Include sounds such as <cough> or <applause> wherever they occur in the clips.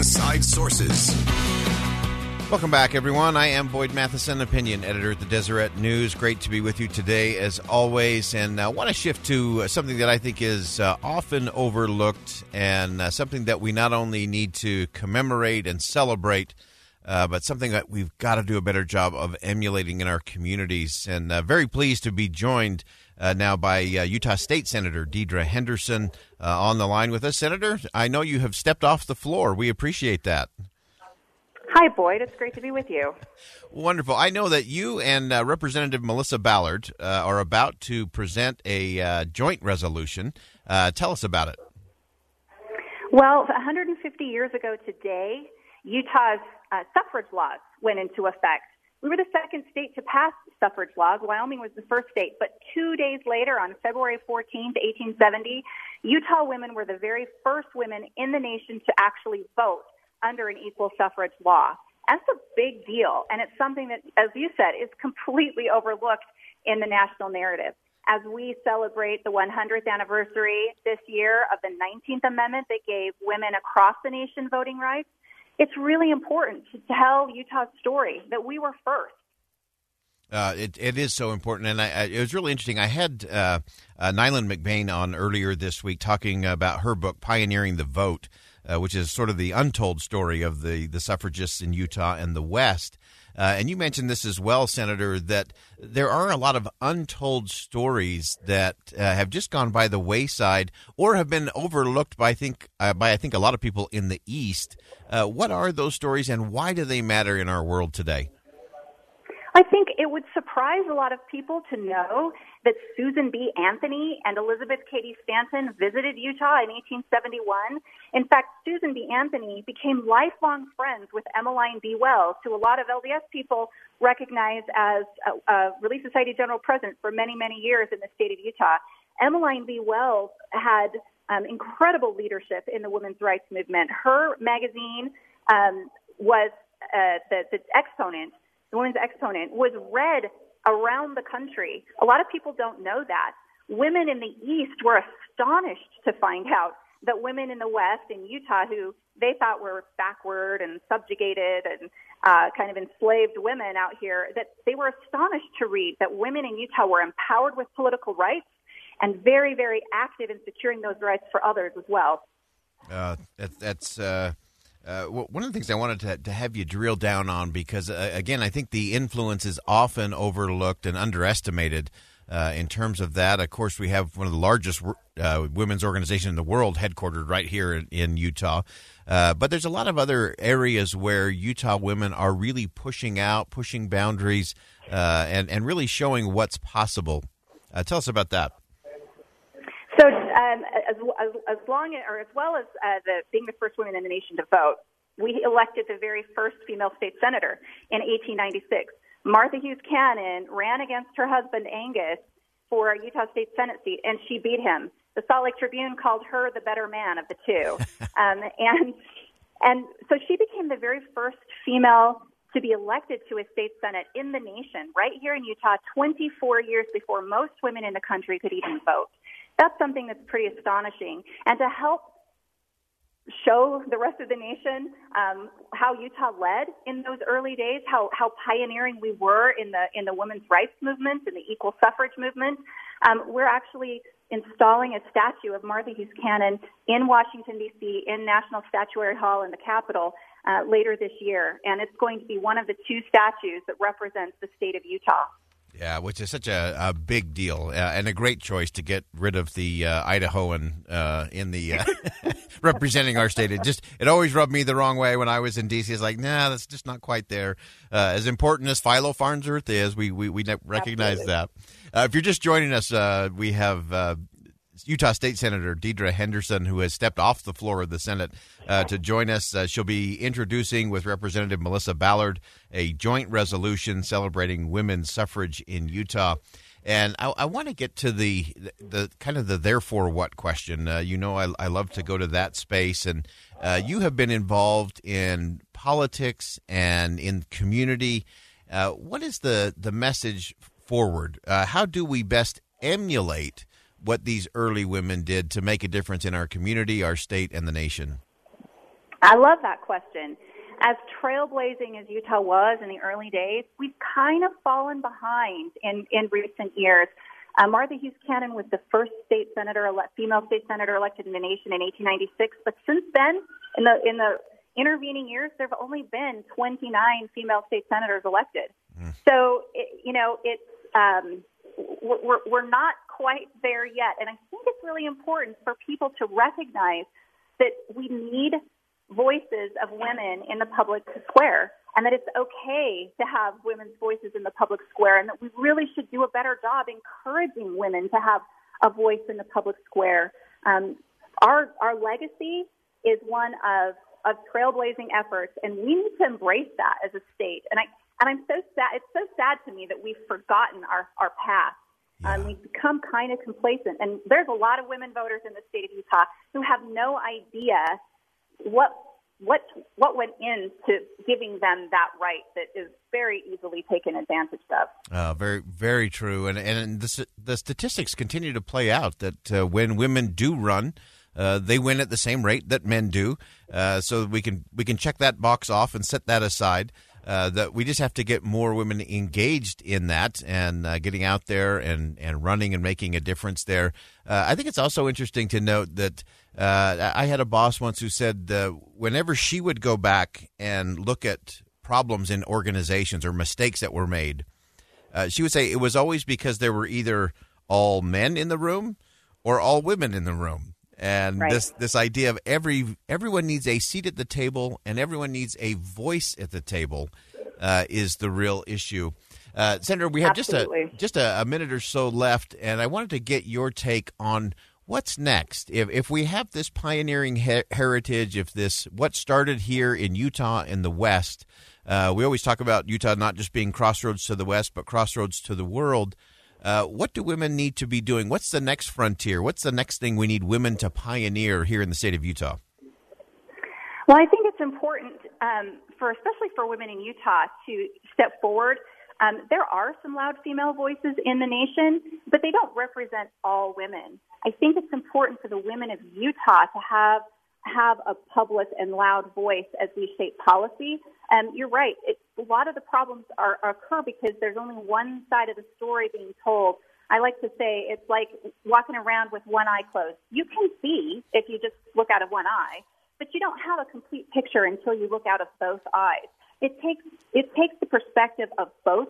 Inside Sources. Welcome back, everyone. I am Boyd Matheson, opinion editor at the Deseret News. Great to be with you today, as always. And I want to shift to something that I think is uh, often overlooked and uh, something that we not only need to commemorate and celebrate, uh, but something that we've got to do a better job of emulating in our communities. And uh, very pleased to be joined uh, now by uh, Utah State Senator Deidre Henderson uh, on the line with us. Senator, I know you have stepped off the floor. We appreciate that. Hi, Boyd. It's great to be with you. <laughs> Wonderful. I know that you and uh, Representative Melissa Ballard uh, are about to present a uh, joint resolution. Uh, tell us about it. Well, 150 years ago today, Utah's uh, suffrage laws went into effect. We were the second state to pass suffrage laws. Wyoming was the first state. But two days later, on February 14, 1870, Utah women were the very first women in the nation to actually vote under an equal suffrage law. That's a big deal. And it's something that, as you said, is completely overlooked in the national narrative. As we celebrate the 100th anniversary this year of the 19th Amendment that gave women across the nation voting rights, it's really important to tell Utah's story that we were first. Uh, it, it is so important, and I, I, it was really interesting. I had uh, uh, Neylan McBaine on earlier this week talking about her book, Pioneering the Vote, uh, which is sort of the untold story of the, the suffragists in Utah and the West. Uh, and you mentioned this as well, Senator, that there are a lot of untold stories that uh, have just gone by the wayside or have been overlooked by I think uh, by I think a lot of people in the East. Uh, what are those stories, and why do they matter in our world today? I think it would surprise a lot of people to know that Susan B. Anthony and Elizabeth Cady Stanton visited Utah in 1871. In fact, Susan B. Anthony became lifelong friends with Emmeline B. Wells, who a lot of LDS people recognize as a, a Relief Society General President for many, many years in the state of Utah. Emmeline B. Wells had um, incredible leadership in the women's rights movement. Her magazine um, was uh, the, the exponent the women's exponent, was read around the country. A lot of people don't know that. Women in the East were astonished to find out that women in the West, in Utah, who they thought were backward and subjugated and uh, kind of enslaved women out here, that they were astonished to read that women in Utah were empowered with political rights and very, very active in securing those rights for others as well. Uh, that, that's uh, uh, one of the things I wanted to, to have you drill down on because, uh, again, I think the influence is often overlooked and underestimated uh, in terms of that. Of course, we have one of the largest uh, women's organizations in the world headquartered right here in, in Utah. Uh, but there's a lot of other areas where Utah women are really pushing out, pushing boundaries, uh, and, and really showing what's possible. tell us about that. So, as, as, as long as, or as well as uh, the, being the first woman in the nation to vote, we elected the very first female state senator in 1896. Martha Hughes Cannon ran against her husband Angus for a Utah State Senate seat, and she beat him. The Salt Lake Tribune called her the better man of the two, <laughs> um, and and so she became the very first female to be elected to a state senate in the nation, right here in Utah, 24 years before most women in the country could even vote. That's something that's pretty astonishing. And to help show the rest of the nation um, how Utah led in those early days, how, how pioneering we were in the in the women's rights movement and the equal suffrage movement. Um, we're actually installing a statue of Martha Hughes Cannon in Washington D.C. in National Statuary Hall in the Capitol uh, later this year, and it's going to be one of the two statues that represents the state of Utah. Yeah, which is such a, a big deal uh, and a great choice to get rid of the uh, Idahoan uh, in the uh, <laughs> representing our state. It just it always rubbed me the wrong way when I was in DC. It's like, nah, that's just not quite there. Uh, as important as Philo Farnsworth is, we we, we recognize Absolutely. that. Uh, if you're just joining us, we have Utah State Senator Deidre Henderson, who has stepped off the floor of the Senate uh, to join us. Uh, she'll be introducing with Representative Melissa Ballard a joint resolution celebrating women's suffrage in Utah. And I, I want to get to the, the kind of the therefore what question. Uh, you know, I, I love to go to that space, and uh, you have been involved in politics and in community. Uh, what is the the message forward? Uh, how do we best emulate what these early women did to make a difference in our community, our state, and the nation? I love that question. As trailblazing as Utah was in the early days, we've kind of fallen behind in, in recent years. Uh, Martha Hughes Cannon was the first state senator, ele- female state senator elected in the nation in 1896. But since then, in the in the intervening years, there have only been 29 female state senators elected. Mm. So, it, you know, it's um, we're, we're not quite there yet. And I think it's really important for people to recognize that we need voices of women in the public square and that it's okay to have women's voices in the public square and that we really should do a better job encouraging women to have a voice in the public square. Um, our, our legacy is one of, of trailblazing efforts and we need to embrace that as a state. And I, and I'm so sad. It's so sad to me that we've forgotten our, our past. Yeah. Um, we've become kind of complacent. And there's a lot of women voters in the state of Utah who have no idea what what what went into giving them that right that is very easily taken advantage of. Uh, very very true, and and the the statistics continue to play out that uh, when women do run. Uh, they win at the same rate that men do, uh, so we can we can check that box off and set that aside. Uh, that we just have to get more women engaged in that and uh, getting out there and, and running and making a difference there. Uh, I think it's also interesting to note that uh, I had a boss once who said uh, whenever she would go back and look at problems in organizations or mistakes that were made, she would say it was always because there were either all men in the room or all women in the room and right. this this idea of every everyone needs a seat at the table and everyone needs a voice at the table uh, is the real issue. Uh, Senator, we have Absolutely. just a just a, a, minute or so left, and I wanted to get your take on what's next. If if we have this pioneering he- heritage, if this what started here in Utah in the West, uh, we always talk about Utah not just being crossroads to the West, but crossroads to the world. Uh, what do women need to be doing? What's the next frontier? What's the next thing we need women to pioneer here in the state of Utah? Well, I think it's important um, for, especially for women in Utah, to step forward. Um, there are some loud female voices in the nation, but they don't represent all women. I think it's important for the women of Utah to have have a public and loud voice as we shape policy. And you're right. It, a lot of the problems are, occur because there's only one side of the story being told. I like to say it's like walking around with one eye closed. You can see if you just look out of one eye, but you don't have a complete picture until you look out of both eyes. It takes it takes the perspective of both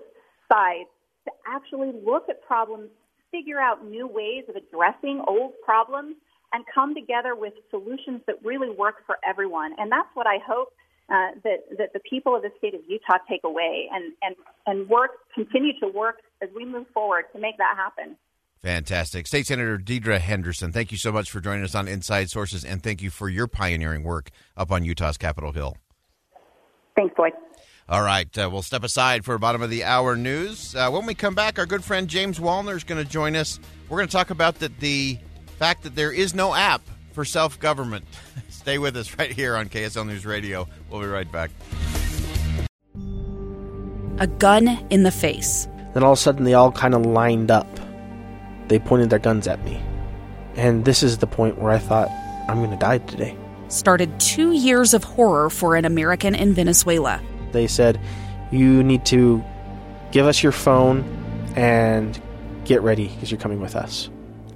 sides to actually look at problems, figure out new ways of addressing old problems, and come together with solutions that really work for everyone. And that's what I hope uh, that that the people of the state of Utah take away and and and work continue to work as we move forward to make that happen. Fantastic. State Senator Deidre Henderson, thank you so much for joining us on Inside Sources and thank you for your pioneering work up on Utah's Capitol Hill. Thanks, Boyd. All right, uh, we'll step aside for bottom of the hour news. Uh, when we come back, our good friend James Wallner is going to join us. We're going to talk about the, the fact that there is no app for self government. <laughs> Stay with us right here on KSL News Radio. We'll be right back. A gun in the face. Then all of a sudden, they all kind of lined up. They pointed their guns at me. And this is the point where I thought, I'm going to die today. Started two years of horror for an American in Venezuela. They said, You need to give us your phone and get ready because you're coming with us.